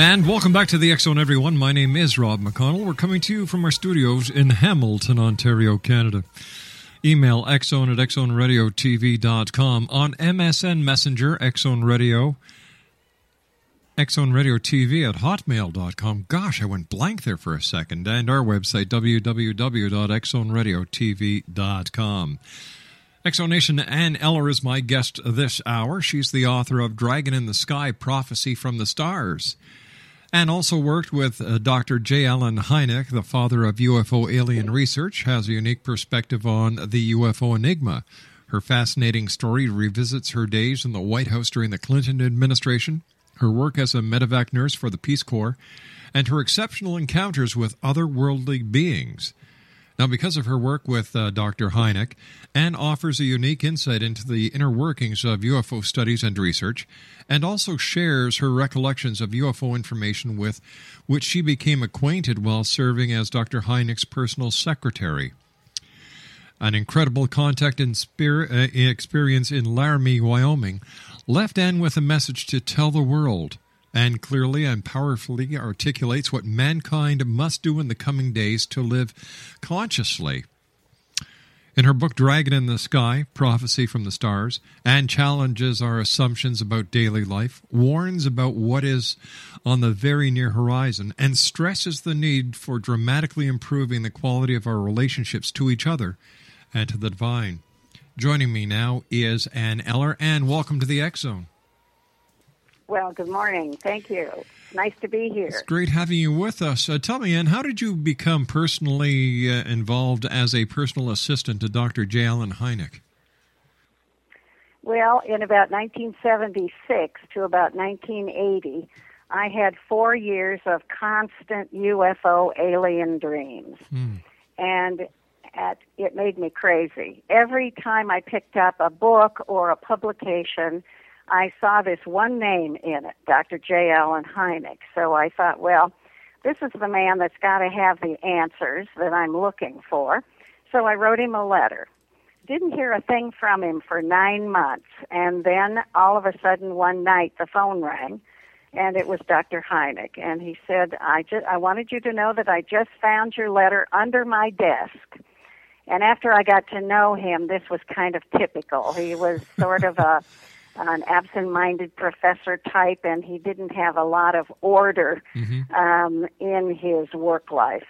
And welcome back to the Zone, everyone. My name is Rob McConnell. We're coming to you from our studios in Hamilton, Ontario, Canada. Email xzone at xzoneradiotv.com. On MSN Messenger, Xzone Radio, Xzone Radio TV at hotmail.com. Gosh, I went blank there for a second. And our website, www.xzoneradiotv.com. X Zone Nation Ann Eller is my guest this hour. She's the author of Dragon in the Sky Prophecy from the Stars and also worked with uh, Dr. J. Allen Hynek, the father of UFO alien research, has a unique perspective on the UFO enigma. Her fascinating story revisits her days in the White House during the Clinton administration, her work as a medevac nurse for the Peace Corps, and her exceptional encounters with otherworldly beings. Now, because of her work with uh, Dr. Hynek, Ann offers a unique insight into the inner workings of UFO studies and research, and also shares her recollections of UFO information with which she became acquainted while serving as Dr. Hynek's personal secretary. An incredible contact and spirit, uh, experience in Laramie, Wyoming, left Ann with a message to tell the world and clearly and powerfully articulates what mankind must do in the coming days to live consciously. In her book Dragon in the Sky Prophecy from the Stars, Ann challenges our assumptions about daily life, warns about what is on the very near horizon, and stresses the need for dramatically improving the quality of our relationships to each other and to the divine. Joining me now is Ann Eller. Ann, welcome to the X Zone. Well, good morning. Thank you. Nice to be here. It's great having you with us. Uh, tell me, Ann, how did you become personally uh, involved as a personal assistant to Dr. J. Allen Hynek? Well, in about 1976 to about 1980, I had four years of constant UFO alien dreams. Hmm. And at, it made me crazy. Every time I picked up a book or a publication, I saw this one name in it, Dr. J. Allen Hynek. So I thought, well, this is the man that's got to have the answers that I'm looking for. So I wrote him a letter. Didn't hear a thing from him for nine months. And then all of a sudden one night the phone rang and it was Dr. Hynek. And he said, I, just, I wanted you to know that I just found your letter under my desk. And after I got to know him, this was kind of typical. He was sort of a an absent-minded professor type, and he didn't have a lot of order Mm-hmm. um, in his work life.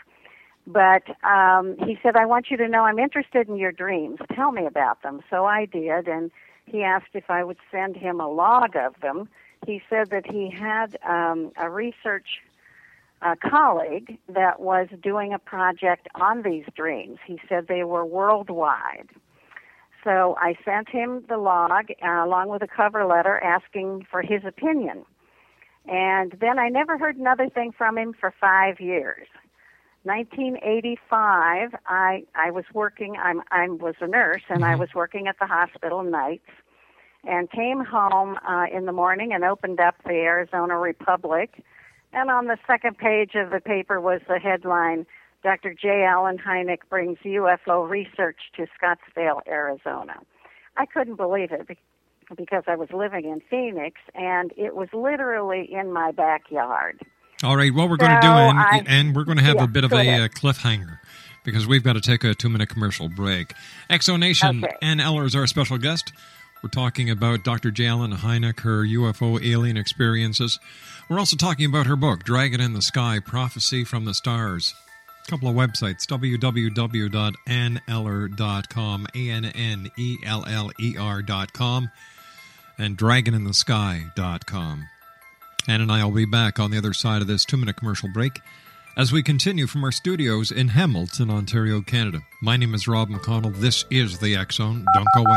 But um, he said, "I want you to know I'm interested in your dreams. Tell me about them." So I did, and he asked if I would send him a log of them. He said that he had um, a research uh, colleague that was doing a project on these dreams. He said they were worldwide. So I sent him the log uh, along with a cover letter asking for his opinion. And then I never heard another thing from him for five years. 1985, I I was working. I'm I was a nurse, and I was working at the hospital nights, and came home uh, in the morning and opened up the Arizona Republic And on the second page of the paper was the headline Dr. J. Allen Hynek brings UFO research to Scottsdale, Arizona. I couldn't believe it because I was living in Phoenix and it was literally in my backyard. All right, what we're going to do, and, I, and we're going to have yeah, a bit of a uh, cliffhanger because we've got to take a two minute commercial break. X Zone Nation, Okay. Ann Eller is our special guest. We're talking about Dr. J. Allen Hynek, her UFO alien experiences. We're also talking about her book, Dragon in the Sky Prophecy from the Stars. Couple of websites www.anneller.com, A N N E L L E R.com, and dragoninthesky.com. Ann and I will be back on the other side of this two minute commercial break as we continue from our studios in Hamilton, Ontario, Canada. My name is Rob McConnell. This is the X Zone. Don't go away.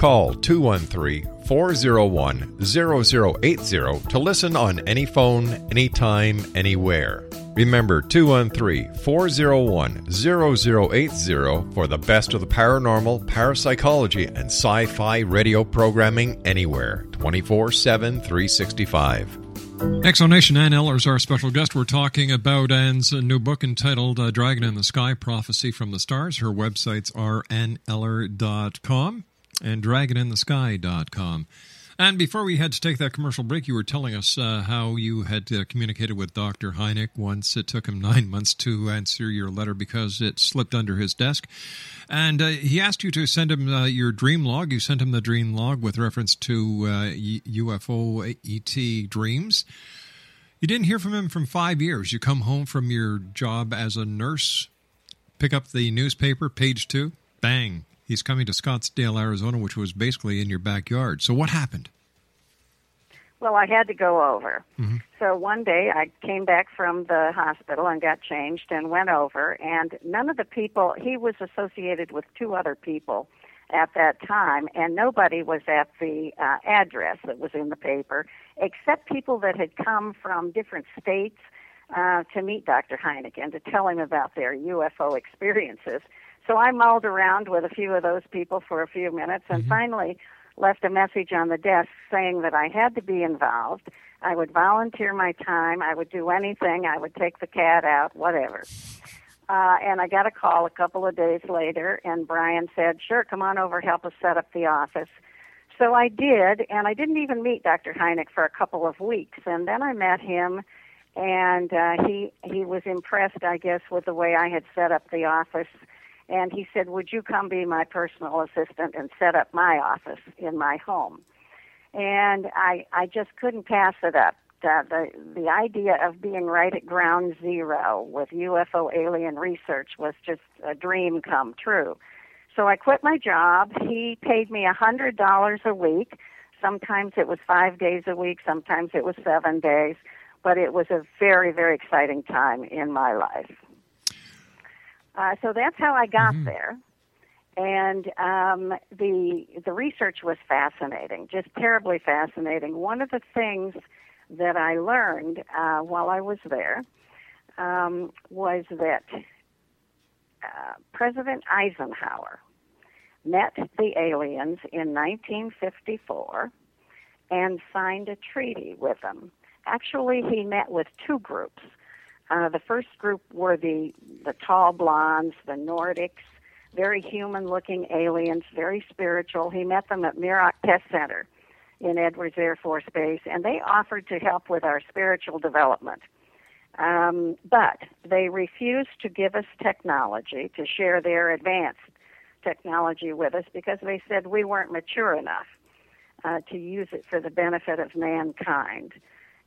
Call 213 401 0080 to listen on any phone, anytime, anywhere. Remember 213 401 0080 for the best of the paranormal, parapsychology, and sci fi radio programming anywhere 24 7 365. X Zone Nation Ann Eller is our special guest. We're talking about Ann's new book entitled uh, Dragon in the Sky Prophecy from the Stars. Her websites are anneller.com and dragoninthesky.com. And before we had to take that commercial break, you were telling us uh, how you had uh, communicated with Dr. Hynek once. It took him nine months to answer your letter because it slipped under his desk. And uh, he asked you to send him uh, your dream log. You sent him the dream log with reference to uh, UFO ET dreams. You didn't hear from him from five years. You come home from your job as a nurse, pick up the newspaper, page two, bang, he's coming to Scottsdale, Arizona, which was basically in your backyard. So what happened? Well, I had to go over. So one day I came back from the hospital and got changed and went over, and none of the people, he was associated with two other people at that time, and nobody was at the uh, address that was in the paper except people that had come from different states uh, to meet Dr. Hynek and to tell him about their UFO experiences. So I mulled around with a few of those people for a few minutes and finally left a message on the desk saying that I had to be involved. I would volunteer my time. I would do anything. I would take the cat out, whatever. Uh, and I got a call a couple of days later, and Brian said, Sure, come on over, help us set up the office. So I did, and I didn't even meet Dr. Hynek for a couple of weeks. And then I met him, and uh, he he was impressed, I guess, with the way I had set up the office. And he said, "Would you come be my personal assistant and set up my office in my home?" And I I just couldn't pass it up. Uh, the the idea of being right at ground zero with UFO alien research was just a dream come true. So I quit my job. He paid me a hundred dollars a week. Sometimes it was five days a week. Sometimes it was seven days. But it was a very very exciting time in my life. Uh, so that's how I got there. And um, the the research was fascinating, just terribly fascinating. One of the things that I learned uh, while I was there um, was that uh, President Eisenhower met the aliens in 1954 and signed a treaty with them. Actually, he met with two groups. Uh, the first group were the the tall blondes, the Nordics, very human-looking aliens, very spiritual. He met them at Muroc Test Center in Edwards Air Force Base, and they offered to help with our spiritual development. Um, but they refused to give us technology to share their advanced technology with us because they said we weren't mature enough uh, to use it for the benefit of mankind.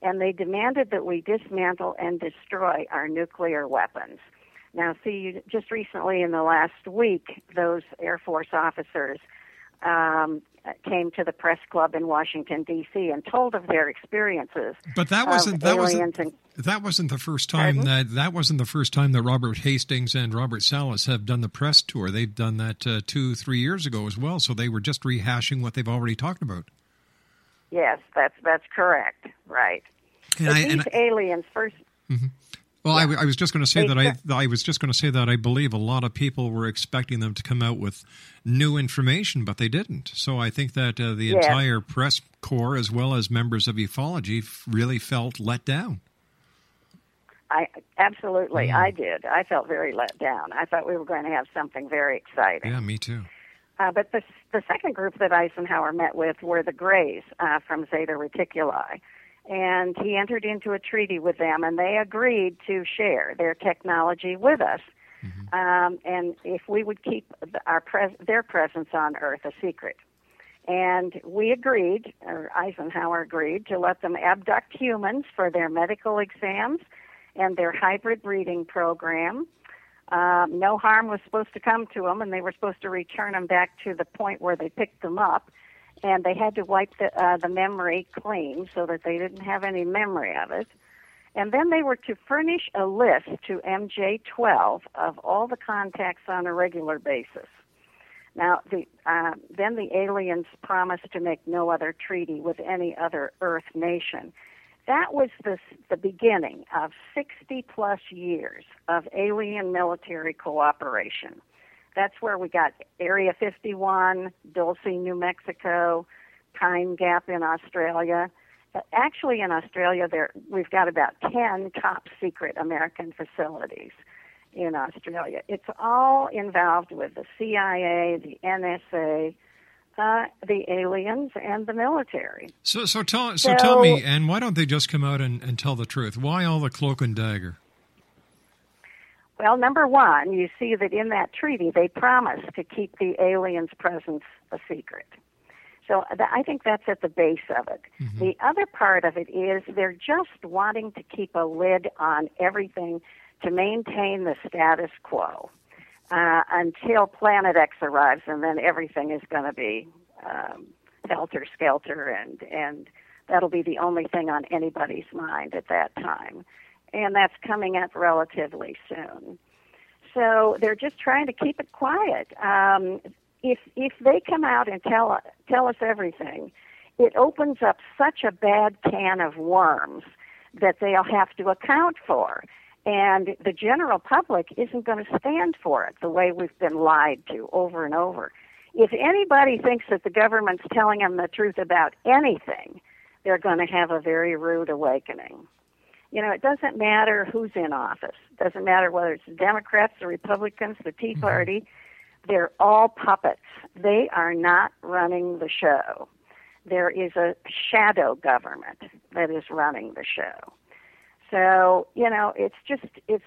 And they demanded that we dismantle and destroy our nuclear weapons. Now, see, just recently in the last week, those Air Force officers um, came to the press club in Washington D.C. and told of their experiences. But that wasn't that wasn't and that wasn't the first time Pardon? that that wasn't the first time that Robert Hastings and Robert Salas have done the press tour. They've done that uh, two three years ago as well. So they were just rehashing what they've already talked about. yes, that's that's correct, right. And But I, these I- aliens first well, I, I was just going to say that I I was just going to say that I believe a lot of people were expecting them to come out with new information, but they didn't. So I think that uh, the Yes. entire press corps, as well as members of ufology, really felt let down. I absolutely Mm. I did. I felt very let down. I thought we were going to have something very exciting. Yeah, me too. Uh, but the the second group that Eisenhower met with were the Greys uh, from Zeta Reticuli, and he entered into a treaty with them, and they agreed to share their technology with us, um, and if we would keep our pres- their presence on Earth a secret. And we agreed, or Eisenhower agreed, to let them abduct humans for their medical exams and their hybrid breeding program. Um, no harm was supposed to come to them, and they were supposed to return them back to the point where they picked them up. And they had to wipe the, uh, the memory clean so that they didn't have any memory of it. And then they were to furnish a list to MJ12 of all the contacts on a regular basis. Now, the, uh, then the aliens promised to make no other treaty with any other Earth nation. That was the, the beginning of 60 plus years of alien military cooperation. That's where we got Area 51, Dulce, New Mexico, Pine Gap in Australia. Actually, in Australia, there we've got about 10 top secret American facilities in Australia. It's all involved with the CIA, the NSA, uh, the aliens, and the military. So, so tell, so, So- tell me, and why don't they just come out and, and tell the truth? Why all the cloak and dagger? Well, number one, you see that in that treaty they promised to keep the aliens' presence a secret. So th- I think that's at the base of it. The other part of it is they're just wanting to keep a lid on everything to maintain the status quo uh, until Planet X arrives, and then everything is going to be um, helter skelter, and and that'll be the only thing on anybody's mind at that time, and that's coming up relatively soon. So they're just trying to keep it quiet. Um, if if they come out and tell tell us everything, it opens up such a bad can of worms that they'll have to account for. And the general public isn't going to stand for it the way we've been lied to over and over. If anybody thinks that the government's telling them the truth about anything, they're going to have a very rude awakening. You know, it doesn't matter who's in office. It doesn't matter whether it's the Democrats, the Republicans, the Tea Party. They're all puppets. They are not running the show. There is a shadow government that is running the show. So, you know, it's just, it's,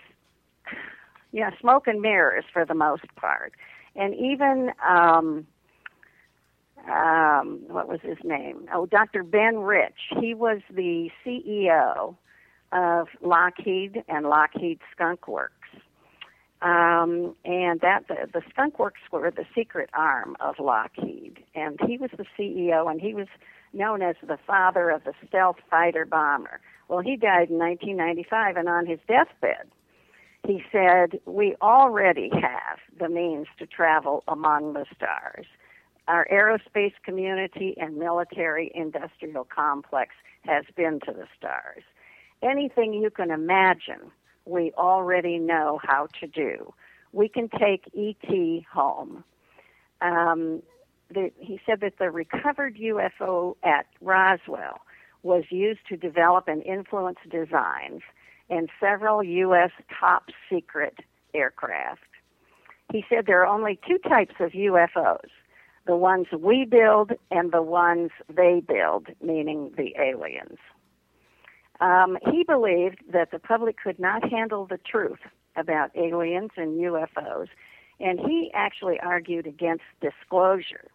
you know, smoke and mirrors for the most part. And even, um, um, what was his name? Oh, Dr. Ben Rich. He was the CEO of Lockheed and Lockheed Skunk Works. Um, and that the, the Skunk Works were the secret arm of Lockheed, and he was the CEO, and he was known as the father of the stealth fighter bomber. Well, he died in 1995, and on his deathbed, he said, "We already have the means to travel among the stars. Our aerospace community and military industrial complex has been to the stars. Anything you can imagine." we already know how to do. We can take ET home. Um, the, he said that the recovered UFO at Roswell was used to develop and influence designs in several U.S. top secret aircraft. He said there are only two types of UFOs the ones we build and the ones they build, meaning the aliens. Um, he believed that the public could not handle the truth about aliens and UFOs, and he actually argued against disclosure.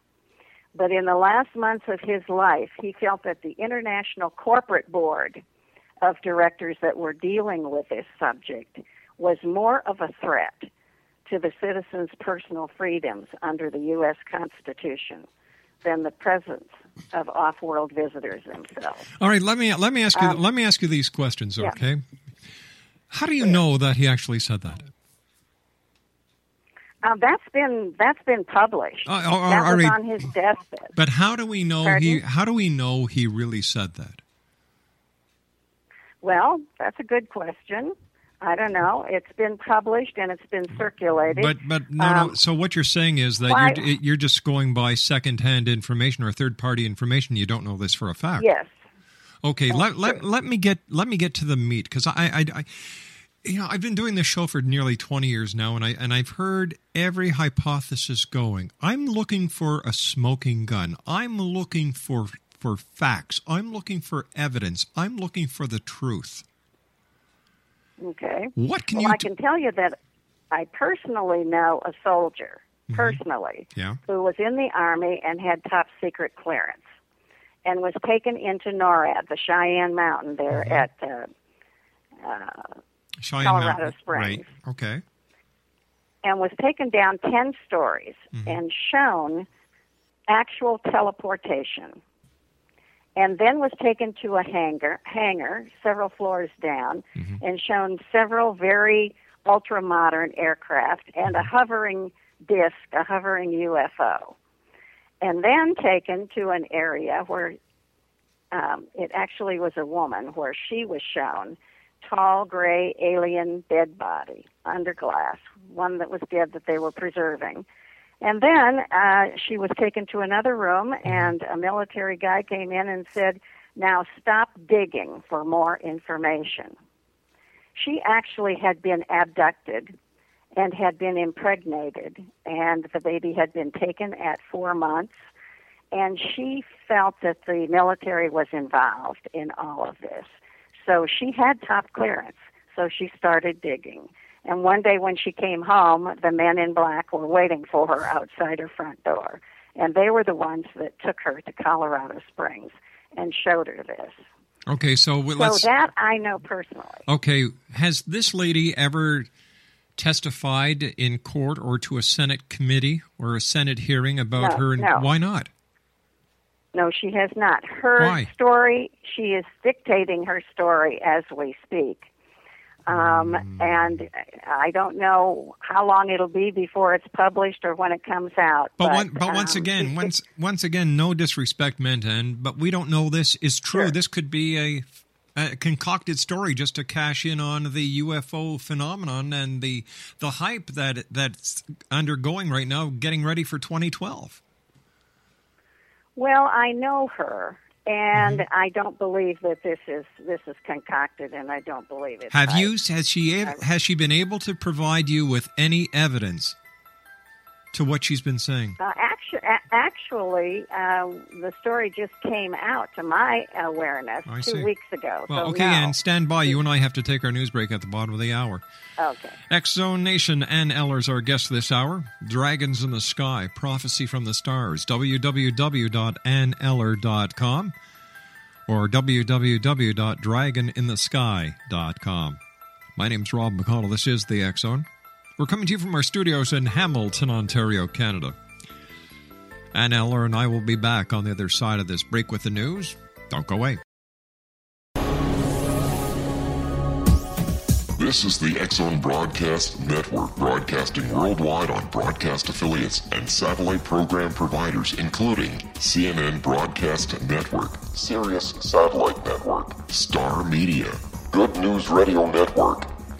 But in the last months of his life, he felt that the International Corporate Board of Directors that were dealing with this subject was more of a threat to the citizens' personal freedoms under the U.S. Constitution than the presence of off-world visitors themselves. All right, let me let me ask you Um, let me ask you these questions, yeah. okay? How do you know that he actually said that? Uh, that's been that's been published. Uh, that was right. on his deathbed. But how do we know he how do we know he really said that? Well, that's a good question. I don't know. It's been published and it's been circulated. But but no, no. Um, So what you're saying is that why- you're you're just going by secondhand information or third party information. You don't know this for a fact. yes. Okay. Let, let let me get let me get to the meat because I, I I you know I've been doing this show for nearly 20 years now, and I and I've heard every hypothesis going. I'm looking for a smoking gun. I'm looking for for facts. I'm looking for evidence. I'm looking for the truth. Okay. What can well, you I can tell you that I personally know a soldier, Mm-hmm. personally, Yeah. who was in the Army and had top secret clearance and was taken into NORAD, the Cheyenne Mountain there Mm-hmm. at uh, uh, Cheyenne Colorado Mountain- Springs. Right. Okay. and was taken down 10 stories Mm-hmm. and shown actual teleportation and then was taken to a hangar hangar several floors down Mm-hmm. and shown several very ultra modern aircraft and Mm-hmm. a hovering disc a hovering UFO and then taken to an area where um, it actually was a woman where she was shown tall gray alien dead body under glass, one that was dead that they were preserving. And then uh, she was taken to another room, and a military guy came in and said, Now stop digging for more information. She actually had been abducted and had been impregnated, and the baby had been taken at four months. And she felt that the military was involved in all of this. So she had top clearance. So she started digging. And one day when she came home, the men in black were waiting for her outside her front door. And they were the ones that took her to Colorado Springs and showed her this. Okay. So So that I know personally. Okay. Has this lady ever testified in court or to a Senate committee or a Senate hearing about No, her? no. Why not? No, she has not. Her Why? story, she is dictating her story as we speak. Um, Hmm. And I don't know how long it'll be before it's published or when it comes out. But one, but once um, again, once once again, no disrespect meant, and but we don't know this is true. Sure. This could be a, a concocted story just to cash in on the UFO phenomenon and the the hype that that's undergoing right now, getting ready for 2012. Well, I know her, and Mm-hmm. I don't believe that this is this is concocted, and I don't believe it. Have you has she has she been able to provide you with any evidence to what she's been saying? Uh, actu- actually, uh, the story just came out to my awareness I two see. weeks ago. Well, so okay, no. and stand by. You and I have to take our news break at the bottom of the hour. okay. X Zone Nation Ann Eller's our guest this hour. Dragons in the Sky, Prophecy from the Stars. www.anneller.com or www.dragoninthesky.com. My name's Rob McConnell. This is the X Zone. We're coming to you from our studios in Hamilton, Ontario, Canada. Ann Eller and I will be back on the other side of this break with the news. Don't go away. This is the X Zone Broadcast Network, broadcasting worldwide on broadcast affiliates and satellite program providers, including CNN Broadcast Network, Sirius Satellite Network, Star Media, Good News Radio Network,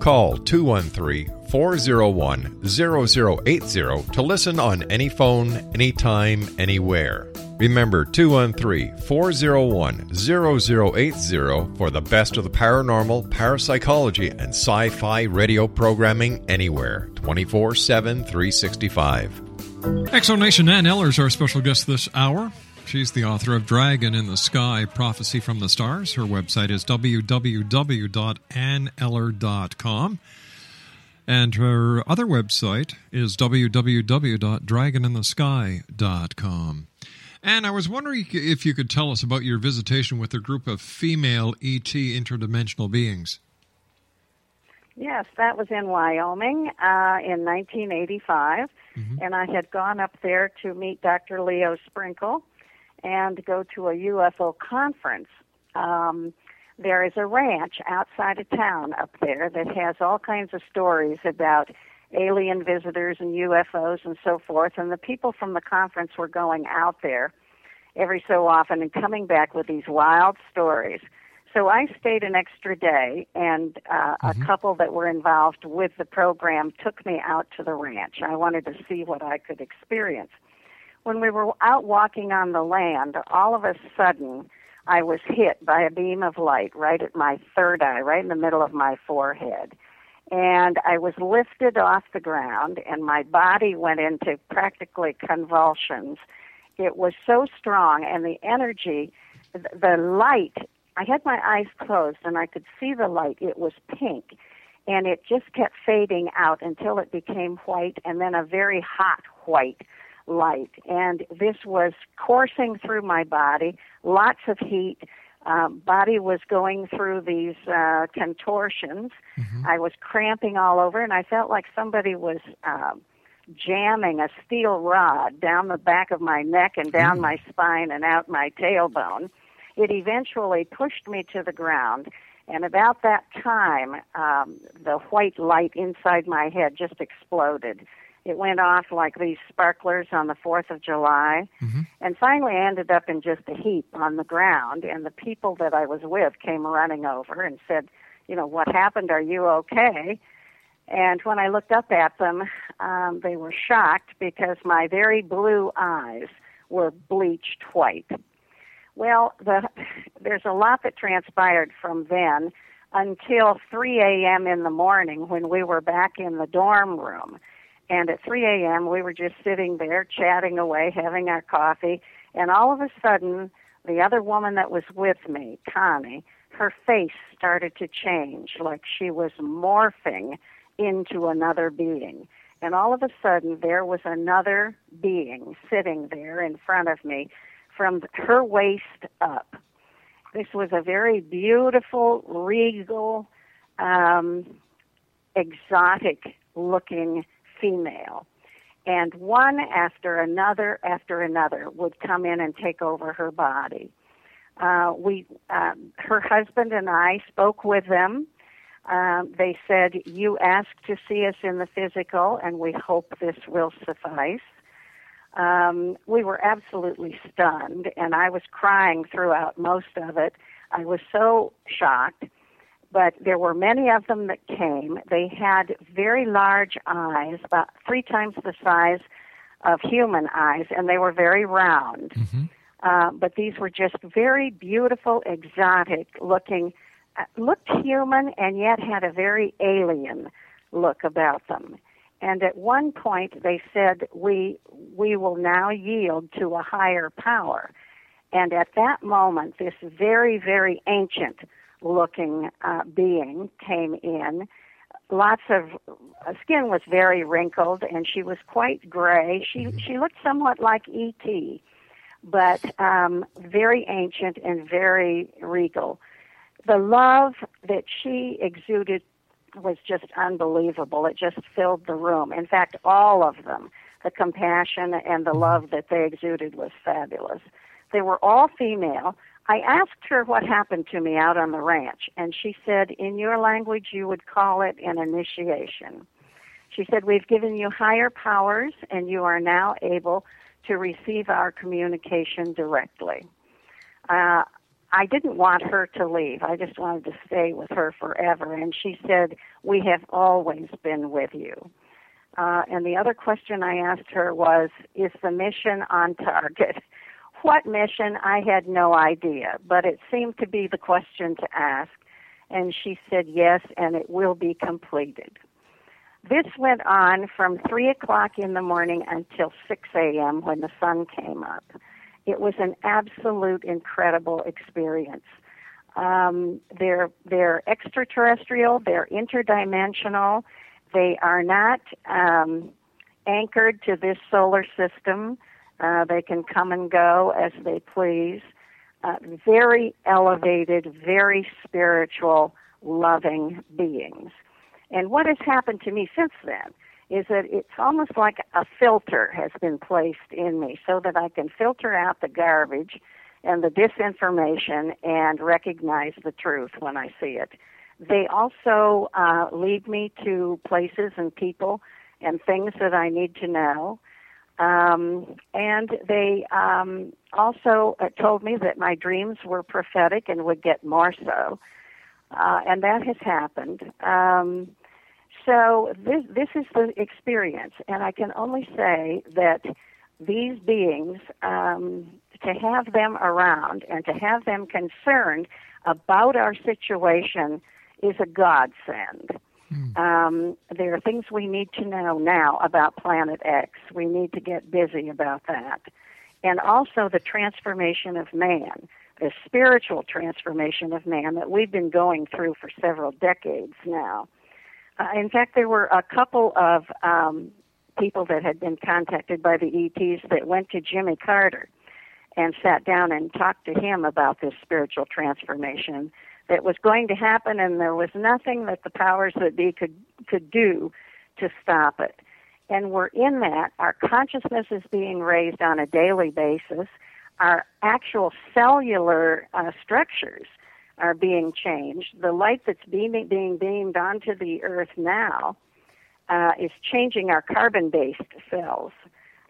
Call 213 401 0080 to listen on any phone, anytime, anywhere. Remember 213 401 0080 for the best of the paranormal, parapsychology, and sci fi radio programming anywhere 24 7 365. X Zone Nation Ann Eller is our special guest this hour. She's the author of Dragon in the Sky Prophecy from the Stars. Her website is www.anneller.com. And her other website is www.dragoninthesky.com. And I was wondering if you could tell us about your visitation with a group of female ET interdimensional beings. Yes, that was in Wyoming uh, in 1985, Mm-hmm. and I had gone up there to meet Dr. Leo Sprinkle and go to a UFO conference. Um, there is a ranch outside of town up there that has all kinds of stories about alien visitors and UFOs and so forth, and the people from the conference were going out there every so often and coming back with these wild stories. So I stayed an extra day, and uh, a couple that were involved with the program took me out to the ranch. I wanted to see what I could experience. When we were out walking on the land, all of a sudden, I was hit by a beam of light right at my third eye, right in the middle of my forehead. And I was lifted off the ground, and my body went into practically convulsions. It was so strong, and the energy, th- the light, I had my eyes closed and I could see the light. It was pink, and it just kept fading out until it became white, and then a very hot white light. And this was coursing through my body, lots of heat. Um, body was going through these uh, contortions. I was cramping all over, and I felt like somebody was um, jamming a steel rod down the back of my neck and down my spine and out my tailbone. It eventually pushed me to the ground, and about that time, um, the white light inside my head just exploded. It went off like these sparklers on the 4th of July. And finally, I ended up in just a heap on the ground, and the people that I was with came running over and said, You know, what happened? Are you okay? And when I looked up at them, um, they were shocked because my very blue eyes were bleached white. Well, the, there's a lot that transpired from then until 3 a.m. in the morning when we were back in the dorm room. And at 3 a.m., we were just sitting there chatting away, having our coffee. And all of a sudden, the other woman that was with me, Connie, her face started to change like she was morphing into another being. And all of a sudden, there was another being sitting there in front of me from her waist up. This was a very beautiful, regal, um, exotic looking female. And one after another after another would come in and take over her body. Uh, we, um, her husband and I spoke with them. Um, they said, You asked to see us in the physical, and we hope this will suffice. Um, we were absolutely stunned, and I was crying throughout most of it. I was so shocked. But there were many of them that came. They had very large eyes, about three times the size of human eyes, and they were very round. Uh, but these were just very beautiful, exotic looking, uh, looked human and yet had a very alien look about them. And at one point they said, we, we will now yield to a higher power. And at that moment, this very, very ancient looking uh, being came in. Lots of uh, skin was very wrinkled, and she was quite gray. She she looked somewhat like E.T., but um, very ancient and very regal. The love that she exuded was just unbelievable. It just filled the room. In fact, all of them, the compassion and the love that they exuded was fabulous. They were all female. I asked her what happened to me out on the ranch, and she said, In your language, you would call it an initiation. She said, We've given you higher powers, and you are now able to receive our communication directly. Uh, I didn't want her to leave. I just wanted to stay with her forever. And she said, We have always been with you. Uh, and the other question I asked her was, Is the mission on target? what mission? I had no idea, but it seemed to be the question to ask. And she said, Yes, and it will be completed. This went on from 3 o'clock in the morning until 6 a.m. when the sun came up. It was an absolute incredible experience. Um, they're they're extraterrestrial. They're interdimensional. They are not um, anchored to this solar system. Uh, they can come and go as they please. Uh, very elevated, very spiritual, loving beings. And what has happened to me since then is that it's almost like a filter has been placed in me so that I can filter out the garbage and the disinformation and recognize the truth when I see it. They also uh, lead me to places and people and things that I need to know. Um, and they um, also uh, told me that my dreams were prophetic and would get more so. Uh, and that has happened. Um, so this this is the experience, and I can only say that these beings, um, to have them around and to have them concerned about our situation is a godsend. Um, there are things we need to know now about Planet X. We need to get busy about that. And also the transformation of man, the spiritual transformation of man that we've been going through for several decades now. Uh, in fact, there were a couple of um, people that had been contacted by the ETs that went to Jimmy Carter and sat down and talked to him about this spiritual transformation that was going to happen, and there was nothing that the powers that be could could do to stop it. And we're in that. Our consciousness is being raised on a daily basis. Our actual cellular uh, structures are being changed. The light that's beaming, being beamed onto the earth now uh, is changing our carbon based cells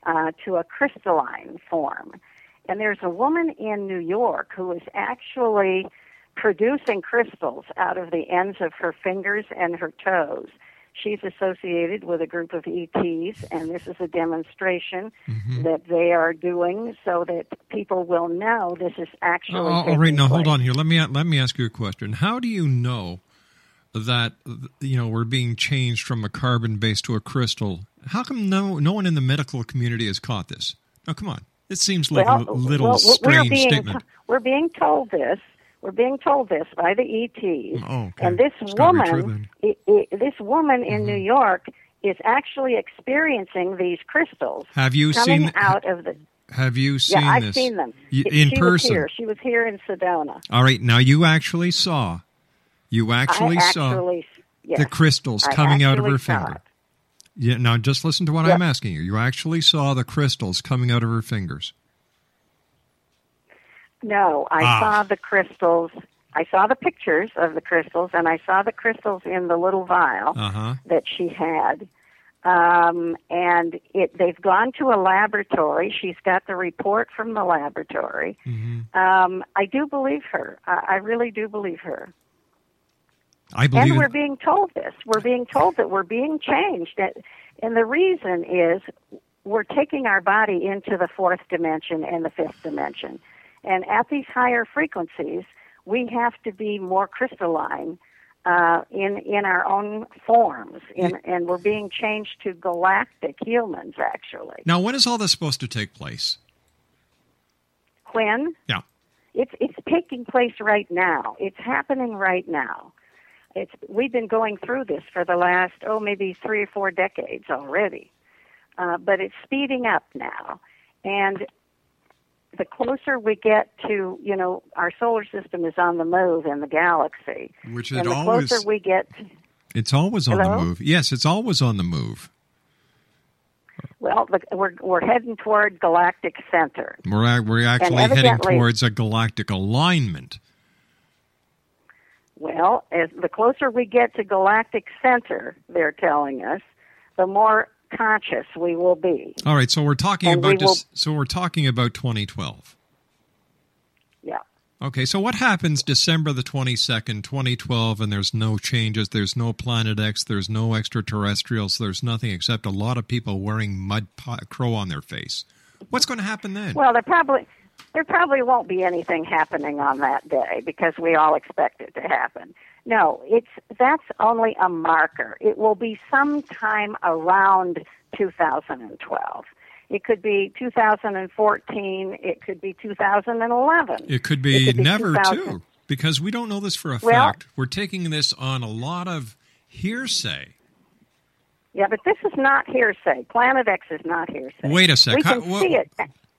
uh, to a crystalline form. And there's a woman in New York who is actually producing crystals out of the ends of her fingers and her toes. She's associated with a group of ETs, and this is a demonstration Mm-hmm. that they are doing so that people will know this is actually. Oh, all taking right, now hold on here. Let me let me ask you a question. How do you know that you know we're being changed from a carbon base to a crystal? How come no no one in the medical community has caught this? Now, come on. It seems like well, a little well, strange we're being, statement. We're being told this. We're being told this by the ETs. Oh, okay. And this It's gotta be true woman, then. Mm-hmm. i i this woman in New York is actually experiencing these crystals Have you coming seen- out of the. Have you seen yeah, I've this seen them Y- in she person? Was here. She was here in Sedona. All right, now you actually saw, you actually, I saw yes, the crystals I coming out of her finger. it. Yeah, now just listen to what Yep. I'm asking you. You actually saw the crystals coming out of her fingers. No, I Ah. saw the crystals. I saw the pictures of the crystals, and I saw the crystals in the little vial Uh huh. that she had. Um, and it, they've gone to a laboratory. She's got the report from the laboratory. Mm-hmm. Um, I do believe her. I, I really do believe her. I believe. and we're it- being told this. We're being told that we're being changed. And the reason is we're taking our body into the fourth dimension and the fifth dimension. And at these higher frequencies, we have to be more crystalline uh, in in our own forms, in, and we're being changed to galactic humans. Actually, now, when is all this supposed to take place? when Yeah. it's it's taking place right now. It's happening right now. It's we've been going through this for the last oh maybe three or four decades already, uh, but it's speeding up now, and the closer we get to you know our solar system is on the move in the galaxy, Which and it the always. closer we get, It's always on Hello? the move. Yes, it's always on the move. well, the, we're we're heading toward galactic center. We're we're actually heading towards a galactic alignment. Well, as the closer we get to galactic center, they're telling us, the more conscious we will be. All right, so we're talking And we about will- so we're talking about 2012. Yeah. Okay, so what happens December the 22nd, 2012, and there's no changes, there's no Planet X, there's no extraterrestrials, there's nothing except a lot of people wearing mud po- crow on their face? What's going to happen then? Well, there probably there probably won't be anything happening on that day because we all expect it to happen. No, it's that's only a marker. It will be sometime around 2012. It could be 2014. It could be 2011. It could be, It could be never, 2000. too, because we don't know this for a Well- fact. We're taking this on a lot of hearsay. Yeah, but this is not hearsay. Planet X is not hearsay. Wait a sec. We How- can see it.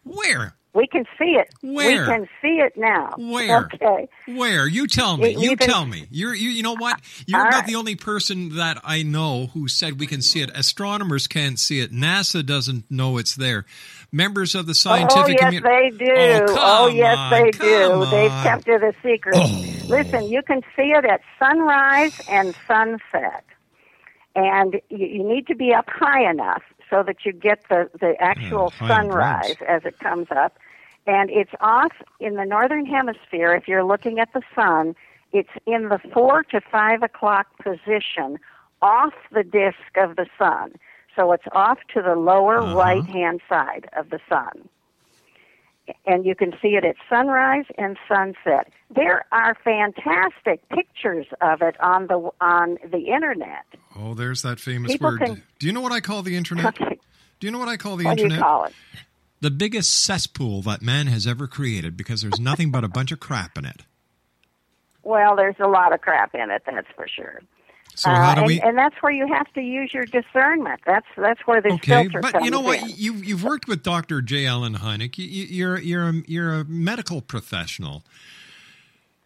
Where? We can see it. Where? We can see it now. Where? Okay. Where? You tell me. You- You, can- tell me. You're you, you know what? You're not right. the only person that I know who said we can see it. Astronomers can't see it. NASA doesn't know it's there. Members of the oh, scientific community. Oh yes, community. they do. Oh, Oh, yes, on, they do. They've. Oh. kept it a secret. Oh. Listen, you can see it at sunrise and sunset, and you, you need to be up high enough so that you get the the actual sunrise as it comes up. And it's off in the northern hemisphere. If you're looking at the sun, it's in the four to five o'clock position off the disk of the sun. So it's off to the lower Uh-huh. right hand side of the sun and you can see it at sunrise and sunset. There are fantastic pictures of it on the on the internet. Oh, there's that famous People word. can- Do you know what I call the internet? Okay. Do you know what I call the What do internet? you call it? The biggest cesspool that man has ever created because there's nothing but a bunch of crap in it. Well, there's a lot of crap in it, that's for sure. So Uh, how do and, we? and that's where you have to use your discernment. That's that's where this Okay, filter but you know what? in. You you've worked with Dr. J. Allen Hynek. You, you're you're a, you're a medical professional.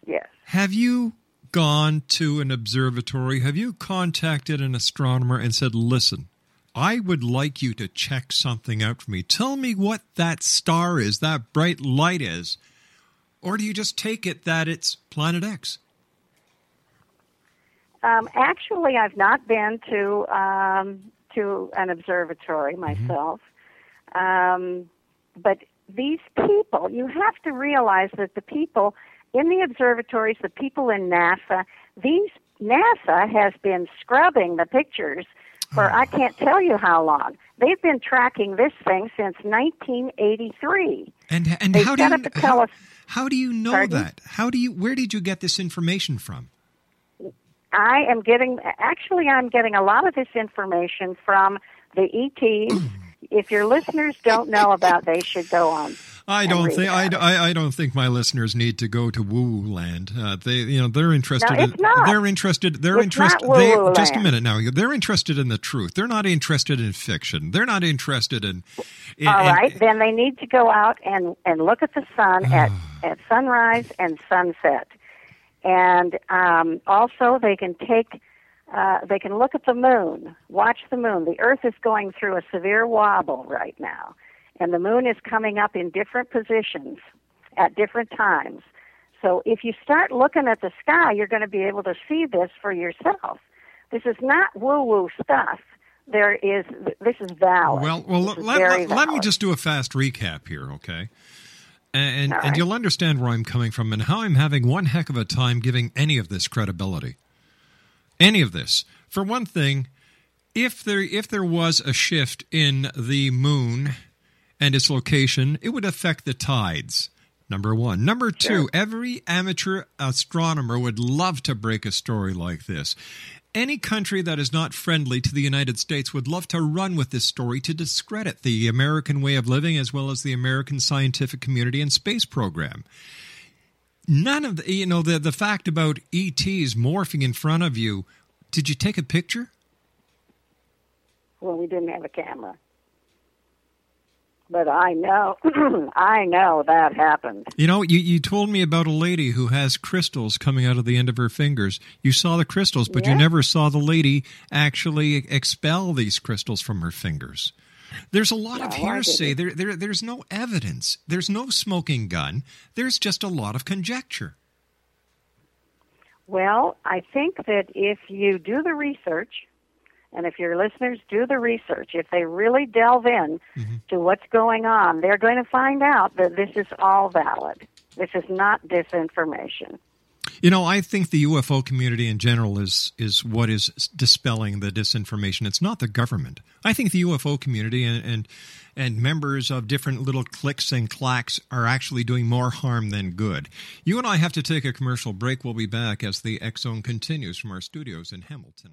Yes. Have you gone to an observatory? Have you contacted an astronomer and said, "Listen, I would like you to check something out for me. Tell me what that star is, that bright light is." Or do you just take it that it's Planet X? Um, actually, I've not been to um, to an observatory Mm-hmm. myself, um, but these people, you have to realize that the people in the observatories, the people in NASA, these NASA has been scrubbing the pictures for I can't tell you how long. They've been tracking this thing since 1983. And and They how do you how, how do you know Pardon? that? How do you where did you get this information from? I am getting, actually, I'm getting a lot of this information from the ETs. if your listeners don't know about, they should go on. I don't think I. I, I don't think my listeners need to go to woo woo land. Uh, they you know they're interested. No, in, it's not. They're interested. They're It's interested. not They, just a minute now. They're interested in the truth. They're not interested in fiction. They're not interested in. in All in- then they need to go out and, and look at the sun at, at sunrise and sunset. And um, also, they can take, uh, they can look at the moon, watch the moon. The Earth is going through a severe wobble right now, and the moon is coming up in different positions at different times. So if you start looking at the sky, you're going to be able to see this for yourself. This is not woo-woo stuff. There is, this is valid. Well, well, This is let, let, let me just do a fast recap here, okay? And, All and right. you'll understand where I'm coming from and how I'm having one heck of a time giving any of this credibility. Any of this. For one thing, if there if there was a shift in the moon and its location, it would affect the tides. Number one. Number two, every amateur astronomer would love to break a story like this. Any country that is not friendly to the United States would love to run with this story to discredit the American way of living as well as the American scientific community and space program. None of the, you know, the, the fact about ETs morphing in front of you, did you take a picture? Well, we didn't have a camera. But I know, I know that happened. You know, you, you told me about a lady who has crystals coming out of the end of her fingers. You saw the crystals, but you never saw the lady actually expel these crystals from her fingers. There's a lot of No, I hearsay. There, there, there's no evidence. There's no smoking gun. There's just a lot of conjecture. Well, I think that if you do the research, and if your listeners do the research, if they really delve in Mm-hmm. to what's going on, they're going to find out that this is all valid. This is not disinformation. You know, I think the UFO community in general is is what is dispelling the disinformation. It's not the government. I think the UFO community and and, and members of different little cliques and clacks are actually doing more harm than good. You and I have to take a commercial break. We'll be back as the Zone continues from our studios in Hamilton.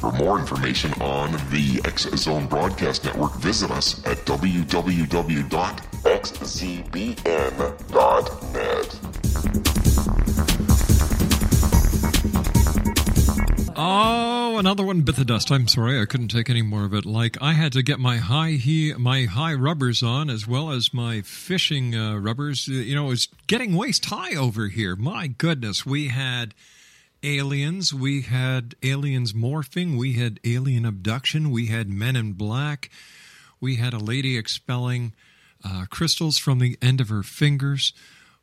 For more information on the X Zone Broadcast Network, visit us at www.xzbn.net. Oh, another one bit the dust. I'm sorry, I couldn't take any more of it. Like I had to get my high he my high rubbers on as well as my fishing uh, rubbers. You know, it's getting waist high over here. My goodness, we had aliens, we had aliens morphing, we had alien abduction, we had men in black, we had a lady expelling uh, crystals from the end of her fingers.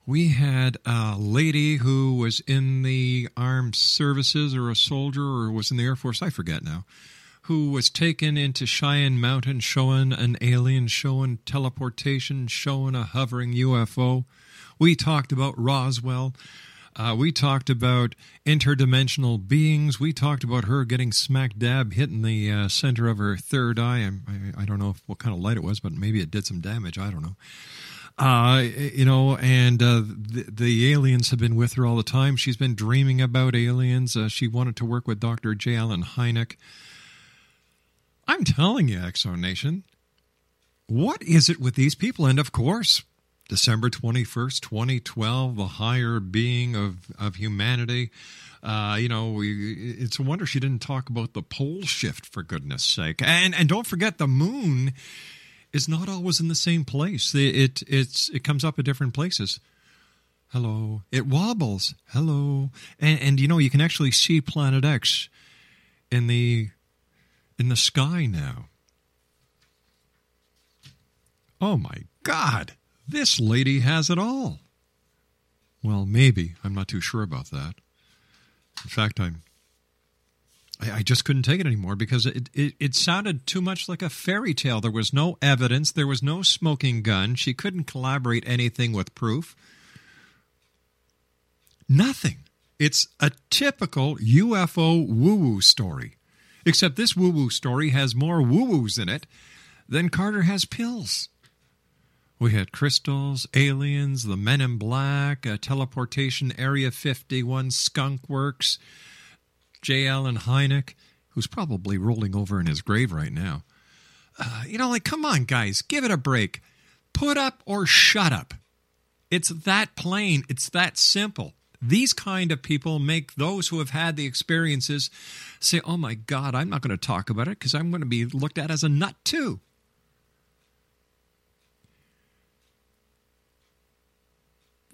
We had a lady who was in the armed services or a soldier or was in the Air Force, I forget now, who was taken into Cheyenne Mountain showing an alien, showing teleportation, showing a hovering UFO. We talked about Roswell. Uh, we talked about interdimensional beings. We talked about her getting smack dab hit in the uh, center of her third eye. I, I don't know what kind of light it was, but maybe it did some damage. I don't know. Uh, you know, and uh, the, the, aliens have been with her all the time. She's been dreaming about aliens. Uh, she wanted to work with Dr. J. Allen Hynek. I'm telling you, X Zone Nation, what is it with these people? And of course, December 21st, 2012, the higher being of, of humanity. Uh, you know, we, it's a wonder she didn't talk about the pole shift, for goodness sake. And, and don't forget, the moon is not always in the same place. It, it it comes up at different places. Hello. It wobbles. Hello. And, and you know you can actually see Planet X in the in the sky now. Oh my God! This lady has it all. Well, maybe I'm not too sure about that. In fact, I'm I, just couldn't take it anymore because it, it, it, sounded too much like a fairy tale. There was no evidence, there was no smoking gun. She couldn't collaborate anything with proof. Nothing. It's a typical UFO woo woo story. Except this woo woo story has more woo woos in it than Carter has pills. We had crystals, aliens, the men in black, a teleportation Area 51 skunk works J. Allen Hynek, who's probably rolling over in his grave right now. Uh, you know, like, come on, guys, give it a break. Put up or shut up. It's that plain, it's that simple. These kind of people make those who have had the experiences say, oh my God, I'm not going to talk about it because I'm going to be looked at as a nut too.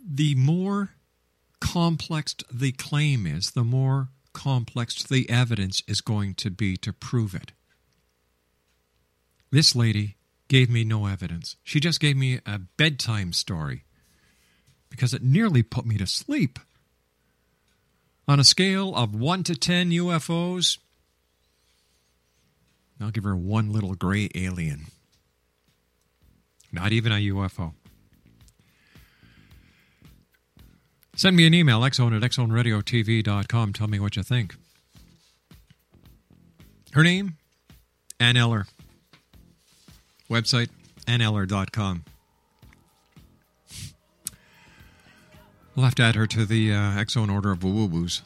The more complex the claim is, the more complex the evidence is going to be to prove it. This lady gave me no evidence. She just gave me a bedtime story because it nearly put me to sleep. On a scale of 1 to 10 UFOs, I'll give her one little gray alien. Not even a UFO. Send me an email, xzone at xzoneradiotv.com. Tell me what you think. Her name? Ann Eller. Website, anneller.com. We'll have to add her to the uh, Zone order of woo woos.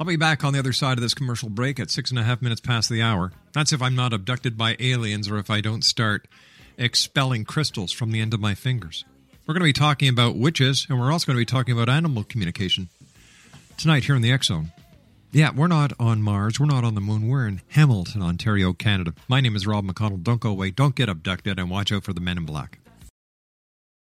I'll be back on the other side of this commercial break at six and a half minutes past the hour. That's if I'm not abducted by aliens or if I don't start expelling crystals from the end of my fingers. We're going to be talking about witches, and we're also going to be talking about animal communication tonight here in the Zone. Yeah, we're not on Mars. We're not on the moon. We're in Hamilton, Ontario, Canada. My name is Rob McConnell. Don't go away. Don't get abducted, and watch out for the men in black.